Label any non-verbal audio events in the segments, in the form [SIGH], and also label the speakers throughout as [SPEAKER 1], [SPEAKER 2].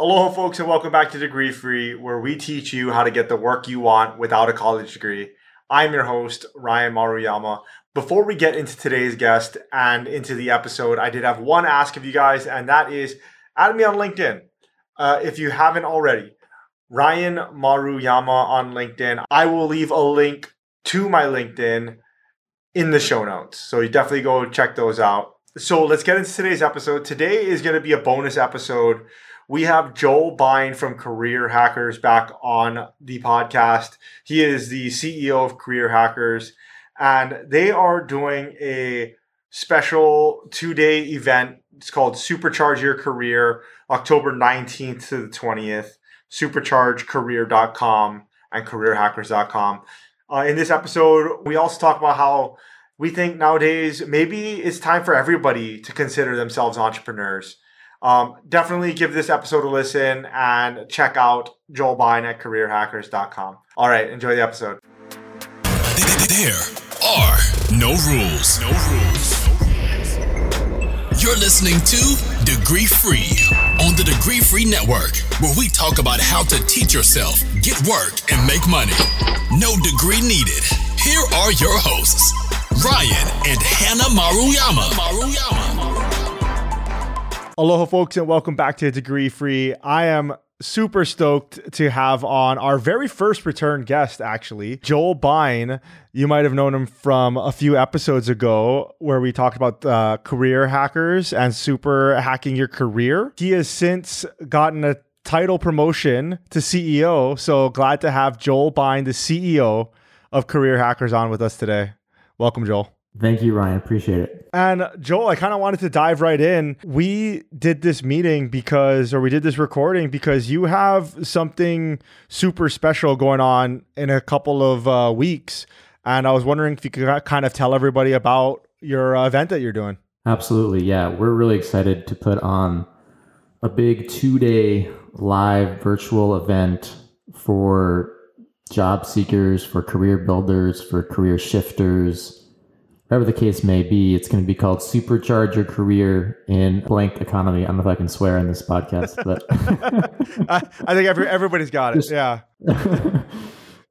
[SPEAKER 1] Aloha, folks, and welcome back to Degree Free, where we teach you how to get the work you want without a college degree. I'm your host, Ryan Maruyama. Before we get into today's guest and into the episode, I did have one ask of you guys, and that is add me on LinkedIn uh, if you haven't already. Ryan Maruyama on LinkedIn. I will leave a link to my LinkedIn in the show notes. So you definitely go check those out. So let's get into today's episode. Today is going to be a bonus episode. We have Joel Bine from Career Hackers back on the podcast. He is the CEO of Career Hackers, and they are doing a special two day event. It's called Supercharge Your Career, October 19th to the 20th superchargecareer.com and careerhackers.com. Uh, in this episode, we also talk about how we think nowadays maybe it's time for everybody to consider themselves entrepreneurs. Um, definitely give this episode a listen and check out Joel Bine at careerhackers.com. All right, enjoy the episode.
[SPEAKER 2] There are no rules. No rules. You're listening to Degree Free on the Degree Free Network, where we talk about how to teach yourself, get work, and make money. No degree needed. Here are your hosts, Ryan and Hannah Maruyama.
[SPEAKER 1] Maruyama. Aloha, folks, and welcome back to Degree Free. I am super stoked to have on our very first return guest, actually, Joel Bine. You might have known him from a few episodes ago where we talked about uh, career hackers and super hacking your career. He has since gotten a title promotion to CEO. So glad to have Joel Bine, the CEO of Career Hackers, on with us today. Welcome, Joel.
[SPEAKER 3] Thank you, Ryan. Appreciate it.
[SPEAKER 1] And Joel, I kind of wanted to dive right in. We did this meeting because, or we did this recording because you have something super special going on in a couple of uh, weeks. And I was wondering if you could kind of tell everybody about your uh, event that you're doing.
[SPEAKER 3] Absolutely. Yeah. We're really excited to put on a big two day live virtual event for job seekers, for career builders, for career shifters whatever the case may be, it's going to be called Supercharge Your Career in Blank Economy. I don't know if I can swear in this podcast, but [LAUGHS]
[SPEAKER 1] I, I, think every, everybody's got it. Just, yeah. [LAUGHS]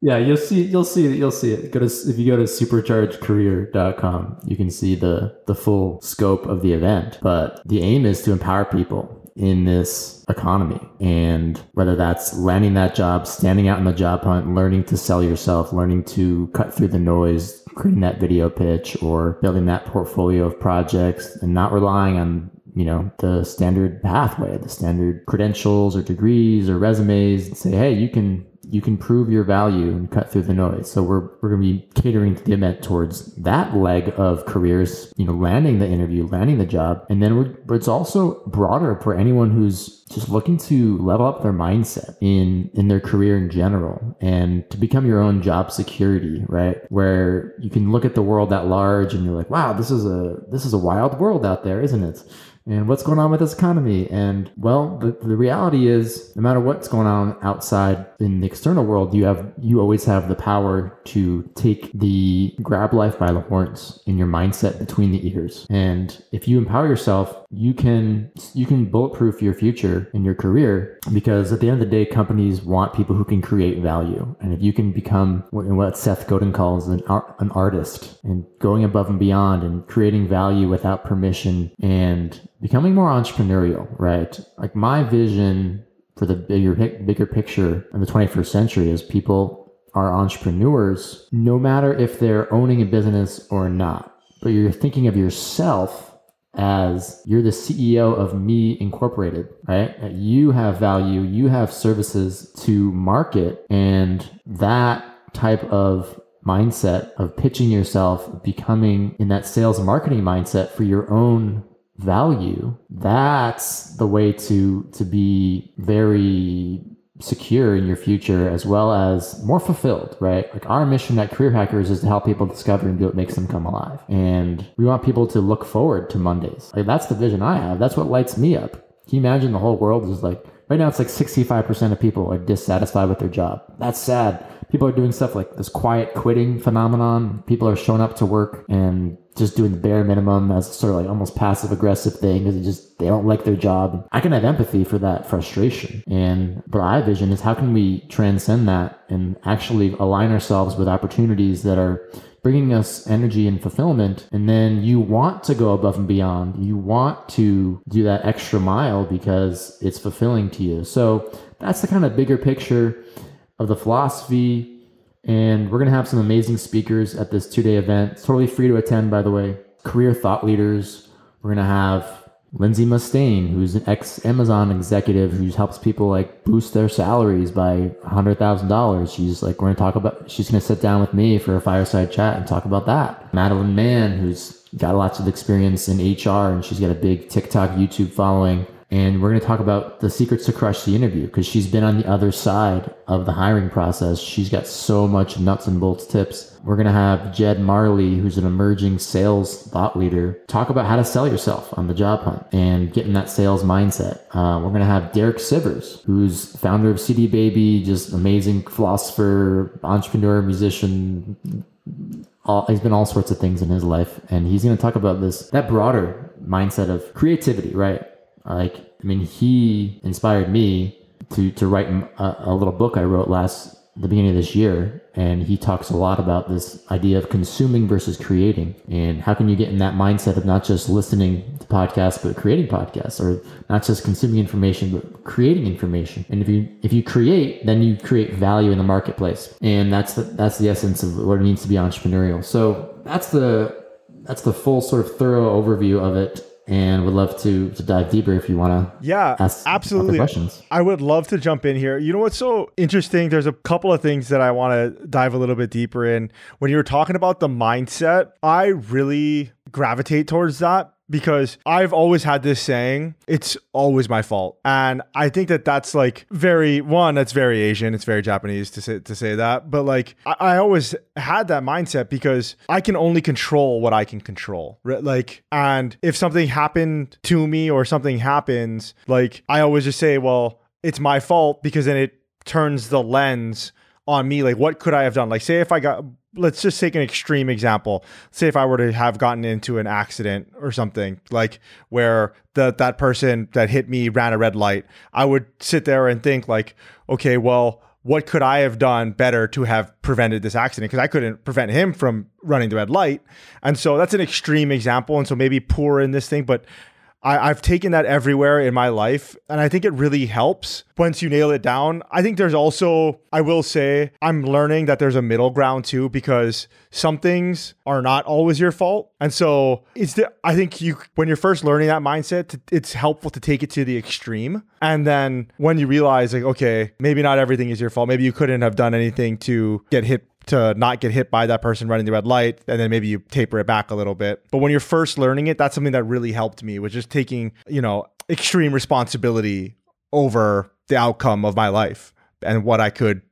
[SPEAKER 3] yeah, you'll see you'll see it. You'll see it. Go to if you go to superchargecareer.com, you can see the the full scope of the event. But the aim is to empower people in this economy. And whether that's landing that job, standing out in the job hunt, learning to sell yourself, learning to cut through the noise, creating that video pitch or building that portfolio of projects and not relying on you know the standard pathway the standard credentials or degrees or resumes and say hey you can you can prove your value and cut through the noise. So we're, we're going to be catering to the event towards that leg of careers, you know, landing the interview, landing the job. And then it's also broader for anyone who's just looking to level up their mindset in, in their career in general and to become your own job security, right? Where you can look at the world at large and you're like, wow, this is a, this is a wild world out there, isn't it? And what's going on with this economy. And well, the, the reality is no matter what's going on outside in the external world, you have you always have the power to take the grab life by the horns in your mindset between the ears. And if you empower yourself, you can you can bulletproof your future in your career because at the end of the day, companies want people who can create value. And if you can become what, Seth Godin calls an an artist and going above and beyond and creating value without permission and becoming more entrepreneurial, right? Like my vision for the bigger bigger picture in the 21st century is people are entrepreneurs no matter if they're owning a business or not. But you're thinking of yourself as you're the CEO of Me Incorporated, right? You have value, you have services to market, and that type of mindset of pitching yourself, becoming in that sales and marketing mindset for your own value, that's the way to to be very secure in your future as well as more fulfilled, right? Like our mission at Career Hackers is to help people discover and do what makes them come alive. And we want people to look forward to Mondays. Like that's the vision I have. That's what lights me up. Can you imagine the whole world is like right now it's like 65% of people are dissatisfied with their job. That's sad. People are doing stuff like this quiet quitting phenomenon. People are showing up to work and just doing the bare minimum as sort of like almost passive aggressive thing because they just they don't like their job. I can have empathy for that frustration. And what I vision is how can we transcend that and actually align ourselves with opportunities that are bringing us energy and fulfillment. And then you want to go above and beyond. You want to do that extra mile because it's fulfilling to you. So that's the kind of bigger picture of the philosophy and we're going to have some amazing speakers at this two day event. It's totally free to attend, by the way. Career thought leaders. We're going to have Lindsey Mustain, who's an ex Amazon executive who helps people like boost their salaries by $100,000. She's like, we're going to talk about, she's going to sit down with me for a fireside chat and talk about that. Madeline Mann, who's got lots of experience in HR and she's got a big TikTok, YouTube following and we're going to talk about the secrets to crush the interview because she's been on the other side of the hiring process. She's got so much nuts and bolts tips. We're going to have Jed Marley, who's an emerging sales thought leader, talk about how to sell yourself on the job hunt and getting that sales mindset. Uh, we're going to have Derek Sivers, who's founder of CD Baby, just amazing philosopher, entrepreneur, musician. All, he's been all sorts of things in his life, and he's going to talk about this that broader mindset of creativity, right? Like, I mean, he inspired me to to write a, a little book I wrote last the beginning of this year, and he talks a lot about this idea of consuming versus creating, and how can you get in that mindset of not just listening to podcasts but creating podcasts, or not just consuming information but creating information. And if you if you create, then you create value in the marketplace, and that's the that's the essence of what it means to be entrepreneurial. So that's the that's the full sort of thorough overview of it and would love to to dive deeper if you want to
[SPEAKER 1] yeah absolutely. questions. I would love to jump in here. You know what's so interesting? There's a couple of things that i want to dive a little bit deeper in. When you were talking about the mindset i really gravitate towards that because I've always had this saying, it's always my fault. And I think that that's like very, one, that's very Asian. It's very Japanese to say, to say that. But like, I, I always had that mindset because I can only control what I can control. Right? Like, and if something happened to me or something happens, like, I always just say, well, it's my fault because then it turns the lens on me. Like, what could I have done? Like, say if I got let's just take an extreme example. Say if I were to have gotten into an accident or something like where the that person that hit me ran a red light, I would sit there and think like, okay, well, what could I have done better to have prevented this accident? Because I couldn't prevent him from running the red light. And so that's an extreme example. And so maybe poor in this thing, but I, have taken that everywhere in my life, and I think it really helps once you nail it down. I think there's also, I will say, I'm learning that there's a middle ground too, because some things are not always your fault. And so it's the, I think you, when you're first learning that mindset, it's helpful to take it to the extreme. And then when you realize, like, okay, maybe not everything is your fault, maybe you couldn't have done anything to get hit to not get hit by that person running the red light and then maybe you taper it back a little bit. But when you're first learning it that's something that really helped me was just taking you know extreme responsibility over the outcome of my life and what i could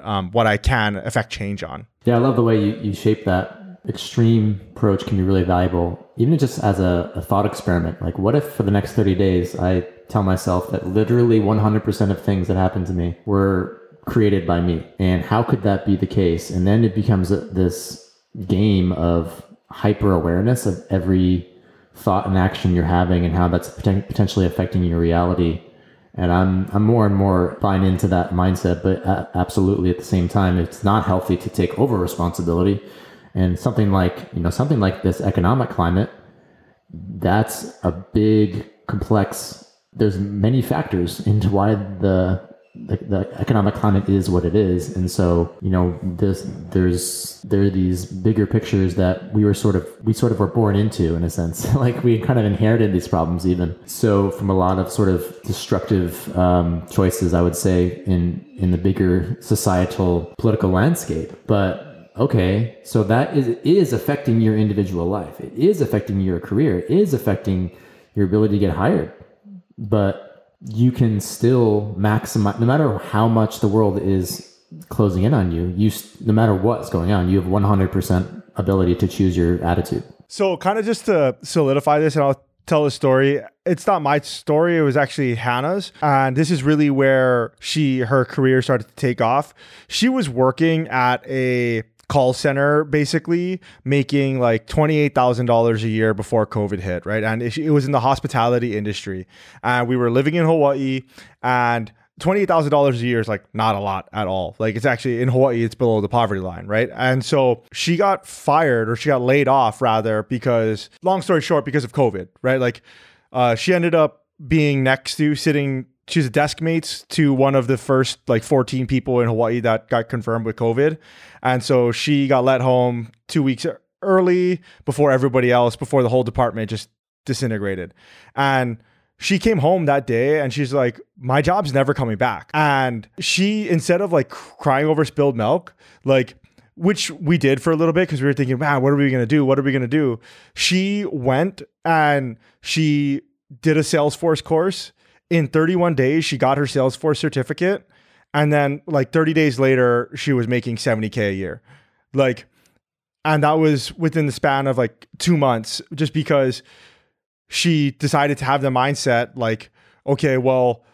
[SPEAKER 1] um, what i can affect change on.
[SPEAKER 3] Yeah i love the way you, you shape that. Extreme approach can be really valuable even just as a, a thought experiment. Like what if for the next 30 days i tell myself that literally 100% of things that happen to me were created by me. And how could that be the case? And then it becomes a, this game of hyper awareness of every thought and action you're having and how that's potentially affecting your reality. And I'm I'm more and more buying into that mindset, but absolutely at the same time, it's not healthy to take over responsibility. And something like you know something like this economic climate, that's a big complex. There's many factors into why the the, the, economic climate is what it is. And so you know this there's there are these bigger pictures that we were sort of we sort of were born into in a sense. [LAUGHS] Like we kind of inherited these problems even. So from a lot of sort of destructive um, choices i would say in in the bigger societal political landscape. But okay so that is is affecting your individual life. It is affecting your career. It is affecting your ability to get hired. But you can still maximize no matter how much the world is closing in on you you no matter what's going on you have 100% ability to choose your attitude.
[SPEAKER 1] So kind of just to solidify this and i'll tell a story it's not my story it was actually hannah's and this is really where she her career started to take off. She was working at a call center basically making like $28,000 a year before COVID hit, right? And it, was in the hospitality industry. And we were living in Hawaii and $28,000 a year is like not a lot at all. Like it's actually in Hawaii, it's below the poverty line, right? And so she got fired or she got laid off rather because, long story short, because of COVID, right? Like uh, she ended up being next to sitting she's a desk mate to one of the first like 14 people in Hawaii that got confirmed with COVID. And so she got let home two weeks early before everybody else, before the whole department just disintegrated. And she came home that day and she's like, My job's never coming back. And she, instead of like crying over spilled milk, like, which we did for a little bit because we were thinking, man, what are we going to do? What are we going to do? She went and she did a Salesforce course in 31 days, she got her Salesforce certificate. And then, like 30 days later, she was making 70K a year. Like, and that was within the span of like two months, just because she decided to have the mindset like, okay, well,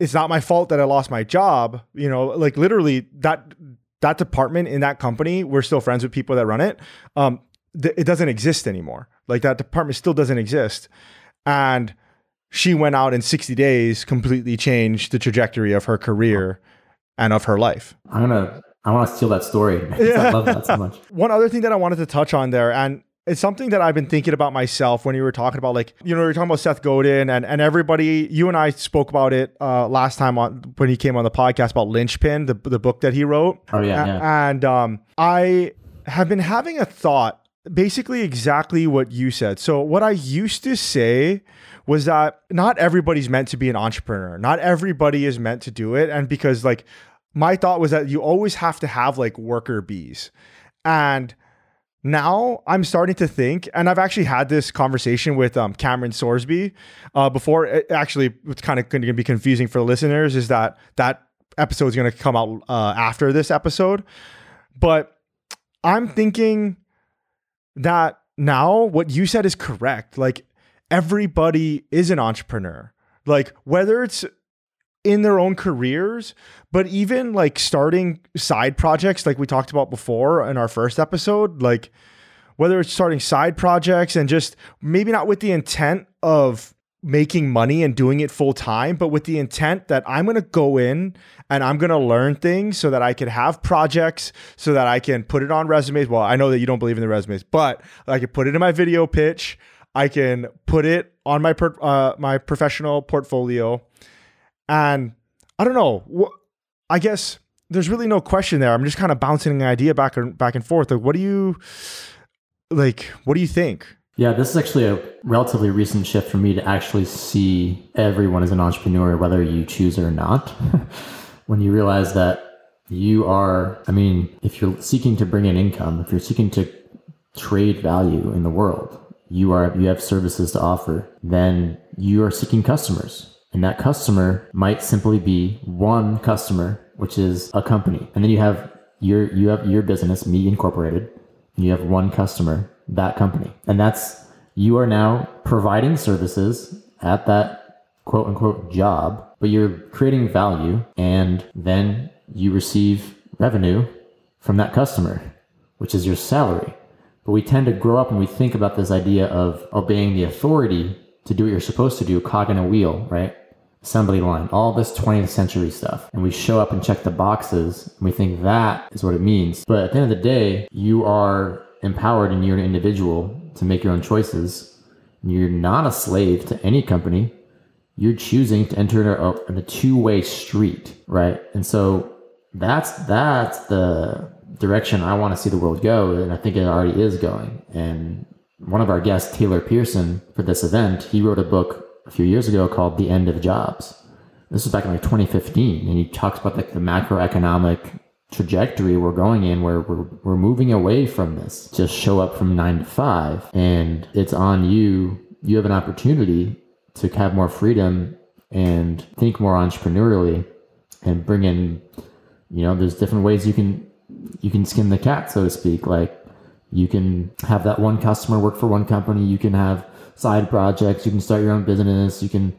[SPEAKER 1] it's not my fault that I lost my job. You know, like literally that that department in that company, we're still friends with people that run it. Um, th- it doesn't exist anymore. Like that department still doesn't exist, and she went out in 60 days, completely changed the trajectory of her career and of her life.
[SPEAKER 3] I'm gonna I want to steal that story. Yeah. I love that so much. [LAUGHS]
[SPEAKER 1] One other thing that I wanted to touch on there, and it's something that I've been thinking about myself when you were talking about like, you know, you are talking about Seth Godin and, and everybody, you and I spoke about it uh, last time on when he came on the podcast about Linchpin, the, the book that he wrote.
[SPEAKER 3] Oh yeah.
[SPEAKER 1] A- yeah. And um, I have been having a thought basically exactly what you said. So what I used to say was that not everybody's meant to be an entrepreneur. Not everybody is meant to do it. And because like my thought was that you always have to have like worker bees. And now I'm starting to think, and I've actually had this conversation with um, Cameron Sorsby uh, before. It actually, it's kind of going to be confusing for the listeners. Is that that episode is going to come out uh, after this episode? But I'm thinking that now what you said is correct. Like everybody is an entrepreneur. Like whether it's in their own careers, but even like starting side projects like we talked about before in our first episode, like whether it's starting side projects and just maybe not with the intent of making money and doing it full time, but with the intent that I'm going to go in and I'm going to learn things so that I can have projects so that I can put it on resumes. Well, I know that you don't believe in the resumes, but I can put it in my video pitch. I can put it on my per, uh, my professional portfolio, and I don't know. I guess there's really no question there. I'm just kind of bouncing an idea back and back and forth. Like, what do you like? What do you think?
[SPEAKER 3] Yeah, this is actually a relatively recent shift for me to actually see everyone as an entrepreneur, whether you choose or not. [LAUGHS] when you realize that you are, I mean, if you're seeking to bring in income, if you're seeking to trade value in the world, you are you have services to offer, then you are seeking customers. And that customer might simply be one customer, which is a company. And then you have your you have your business, me incorporated, and you have one customer, that company. And that's you are now providing services at that quote unquote job, but you're creating value and then you receive revenue from that customer, which is your salary. But we tend to grow up and we think about this idea of obeying the authority to do what you're supposed to do, cog in a wheel, right? Assembly line, all this 20th century stuff. And we show up and check the boxes and we think that is what it means. But at the end of the day, you are empowered and you're an individual to make your own choices. You're not a slave to any company. You're choosing to enter a, a two-way street, right? And so that's that's the direction I want to see the world go, and I think it already is going. And one of our guests, Taylor Pearson, for this event, he wrote a book a few years ago called The End of Jobs. This was back in like 2015, and he talks about like the macroeconomic trajectory we're going in where we're, we're moving away from this just show up from nine to five and it's on you you have an opportunity to have more freedom and think more entrepreneurially and bring in you know there's different ways you can you can skin the cat, so to speak. Like you can have that one customer work for one company. You can have side projects. You can start your own business. You can,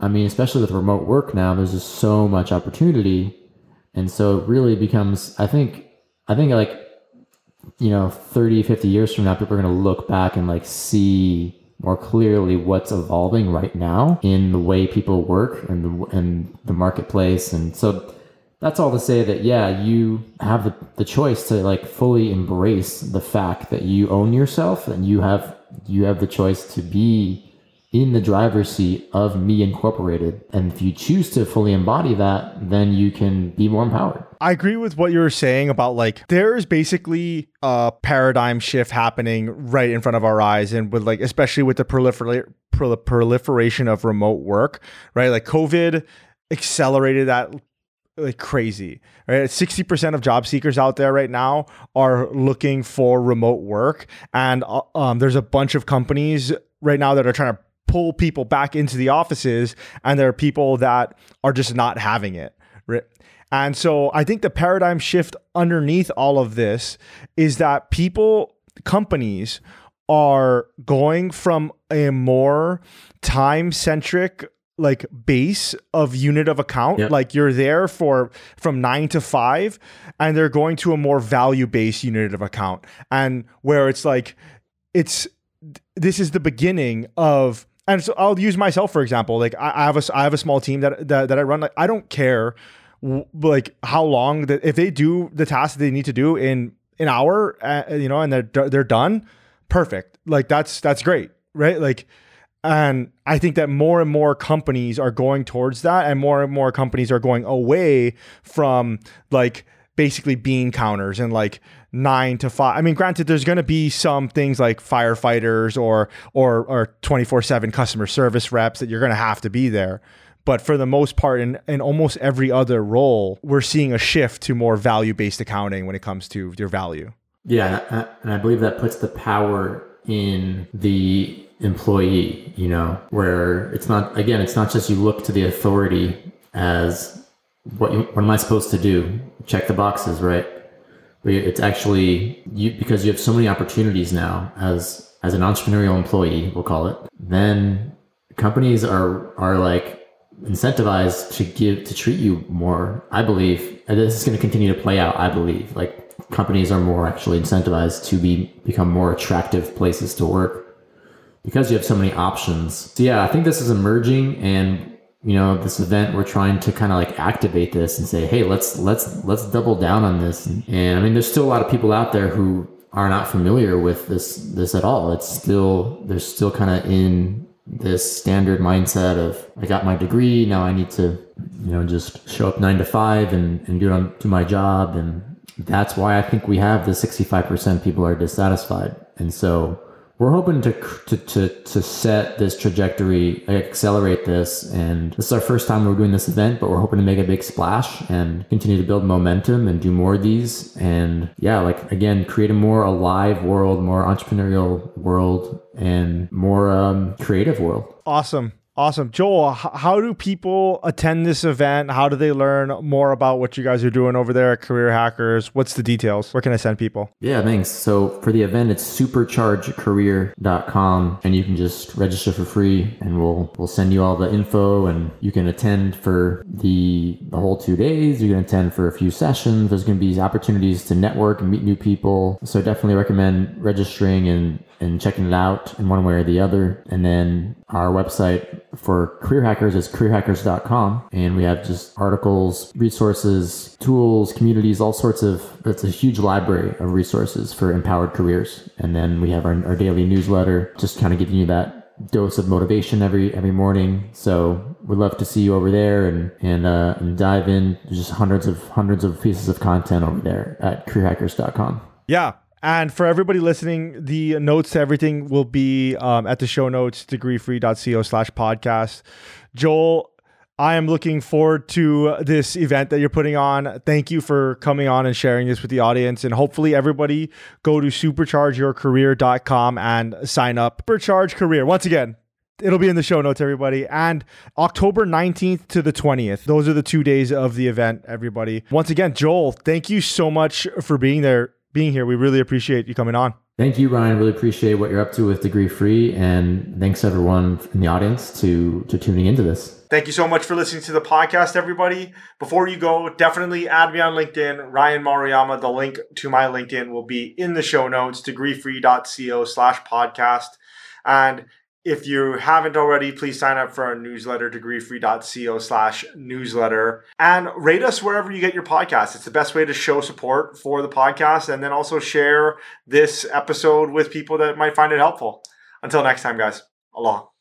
[SPEAKER 3] I mean, especially with remote work now, there's just so much opportunity. And so it really becomes, I think, I think like you know 30 50 years from now people are going to look back and like see more clearly what's evolving right now in the way people work and the and the marketplace. And so that's all to say that yeah you have the, the choice to like fully embrace the fact that you own yourself and you have you have the choice to be in the driver's seat of me incorporated and if you choose to fully embody that then you can be more empowered
[SPEAKER 1] I agree with what you were saying about like there's basically a paradigm shift happening right in front of our eyes, and with like especially with the prolifer- proliferation of remote work, right? Like COVID accelerated that like crazy, right? 60% of job seekers out there right now are looking for remote work. And uh, um, there's a bunch of companies right now that are trying to pull people back into the offices. And there are people that are just not having it, right? And so I think the paradigm shift underneath all of this is that people, companies are going from a more time centric like base of unit of account yep. like you're there for from 9 to 5 and they're going to a more value based unit of account and where it's like it's this is the beginning of and so I'll use myself for example like I, I have a I have a small team that, that that I run like I don't care like how long that if they do the task they need to do in an hour, uh, you know, and they're they're done, perfect. Like that's that's great, right? Like, and I think that more and more companies are going towards that, and more and more companies are going away from like basically bean counters and like nine to five. I mean, granted, there's going to be some things like firefighters or or or twenty four seven customer service reps that you're going to have to be there. But for the most part, in, in almost every other role, we're seeing a shift to more value based accounting when it comes to your value.
[SPEAKER 3] Yeah. And I believe that puts the power in the employee, you know, where it's not, again, it's not just you look to the authority as what, you, what am I supposed to do? Check the boxes, right? But it's actually you because you have so many opportunities now as as an entrepreneurial employee, we'll call it. Then companies are are like incentivized to give to treat you more i believe and this is going to continue to play out i believe like companies are more actually incentivized to be become more attractive places to work because you have so many options so yeah i think this is emerging and you know this event we're trying to kind of like activate this and say hey let's let's let's double down on this and i mean there's still a lot of people out there who are not familiar with this this at all it's still they're still kind of in this standard mindset of I got my degree, now I need to, you know, just show up nine to five and, and do, it on do my job. And that's why I think we have the 65% people are dissatisfied. And so we're hoping to, to, to, to set this trajectory, accelerate this. And this is our first time we're doing this event, but we're hoping to make a big splash and continue to build momentum and do more of these. And yeah, like again, create a more alive world, more entrepreneurial world, and more um, creative world.
[SPEAKER 1] Awesome. Awesome. Joel, how do people attend this event? How do they learn more about what you guys are doing over there at Career Hackers? What's the details? Where can I send people?
[SPEAKER 3] Yeah, thanks. So for the event, it's superchargecareer.com and you can just register for free and we'll we'll send you all the info and you can attend for the the whole 2 days. You can attend for a few sessions. There's going to be opportunities to network and meet new people. So definitely recommend registering and and checking it out in one way or the other. And then our website for career hackers is careerhackers.com. And we have just articles, resources, tools, communities, all sorts of, it's a huge library of resources for empowered careers. And then we have our, our daily newsletter, just kind of giving you that dose of motivation every every morning. So we'd love to see you over there and and, uh, and dive in. There's just hundreds of hundreds of pieces of content over there at careerhackers.com.
[SPEAKER 1] Yeah, and for everybody listening, the notes to everything will be um, at the show notes, degreefree.co slash podcast. Joel, I am looking forward to this event that you're putting on. Thank you for coming on and sharing this with the audience. And hopefully, everybody go to superchargeyourcareer.com and sign up. Supercharge Career. Once again, it'll be in the show notes, everybody. And October 19th to the 20th. Those are the two days of the event, everybody. Once again, Joel, thank you so much for being there being here. We really appreciate you coming on.
[SPEAKER 3] Thank you, Ryan. Really appreciate what you're up to with Degree Free, and thanks everyone in the audience to to tuning into this.
[SPEAKER 1] Thank you so much for listening to the podcast, everybody. Before you go, definitely add me on LinkedIn, Ryan Maruyama. The link to my LinkedIn will be in the show notes, degreefree.co slash podcast. And if you haven't already, please sign up for our newsletter, degreefree.co slash newsletter, and rate us wherever you get your podcast. It's the best way to show support for the podcast and then also share this episode with people that might find it helpful. Until next time, guys. Aloha.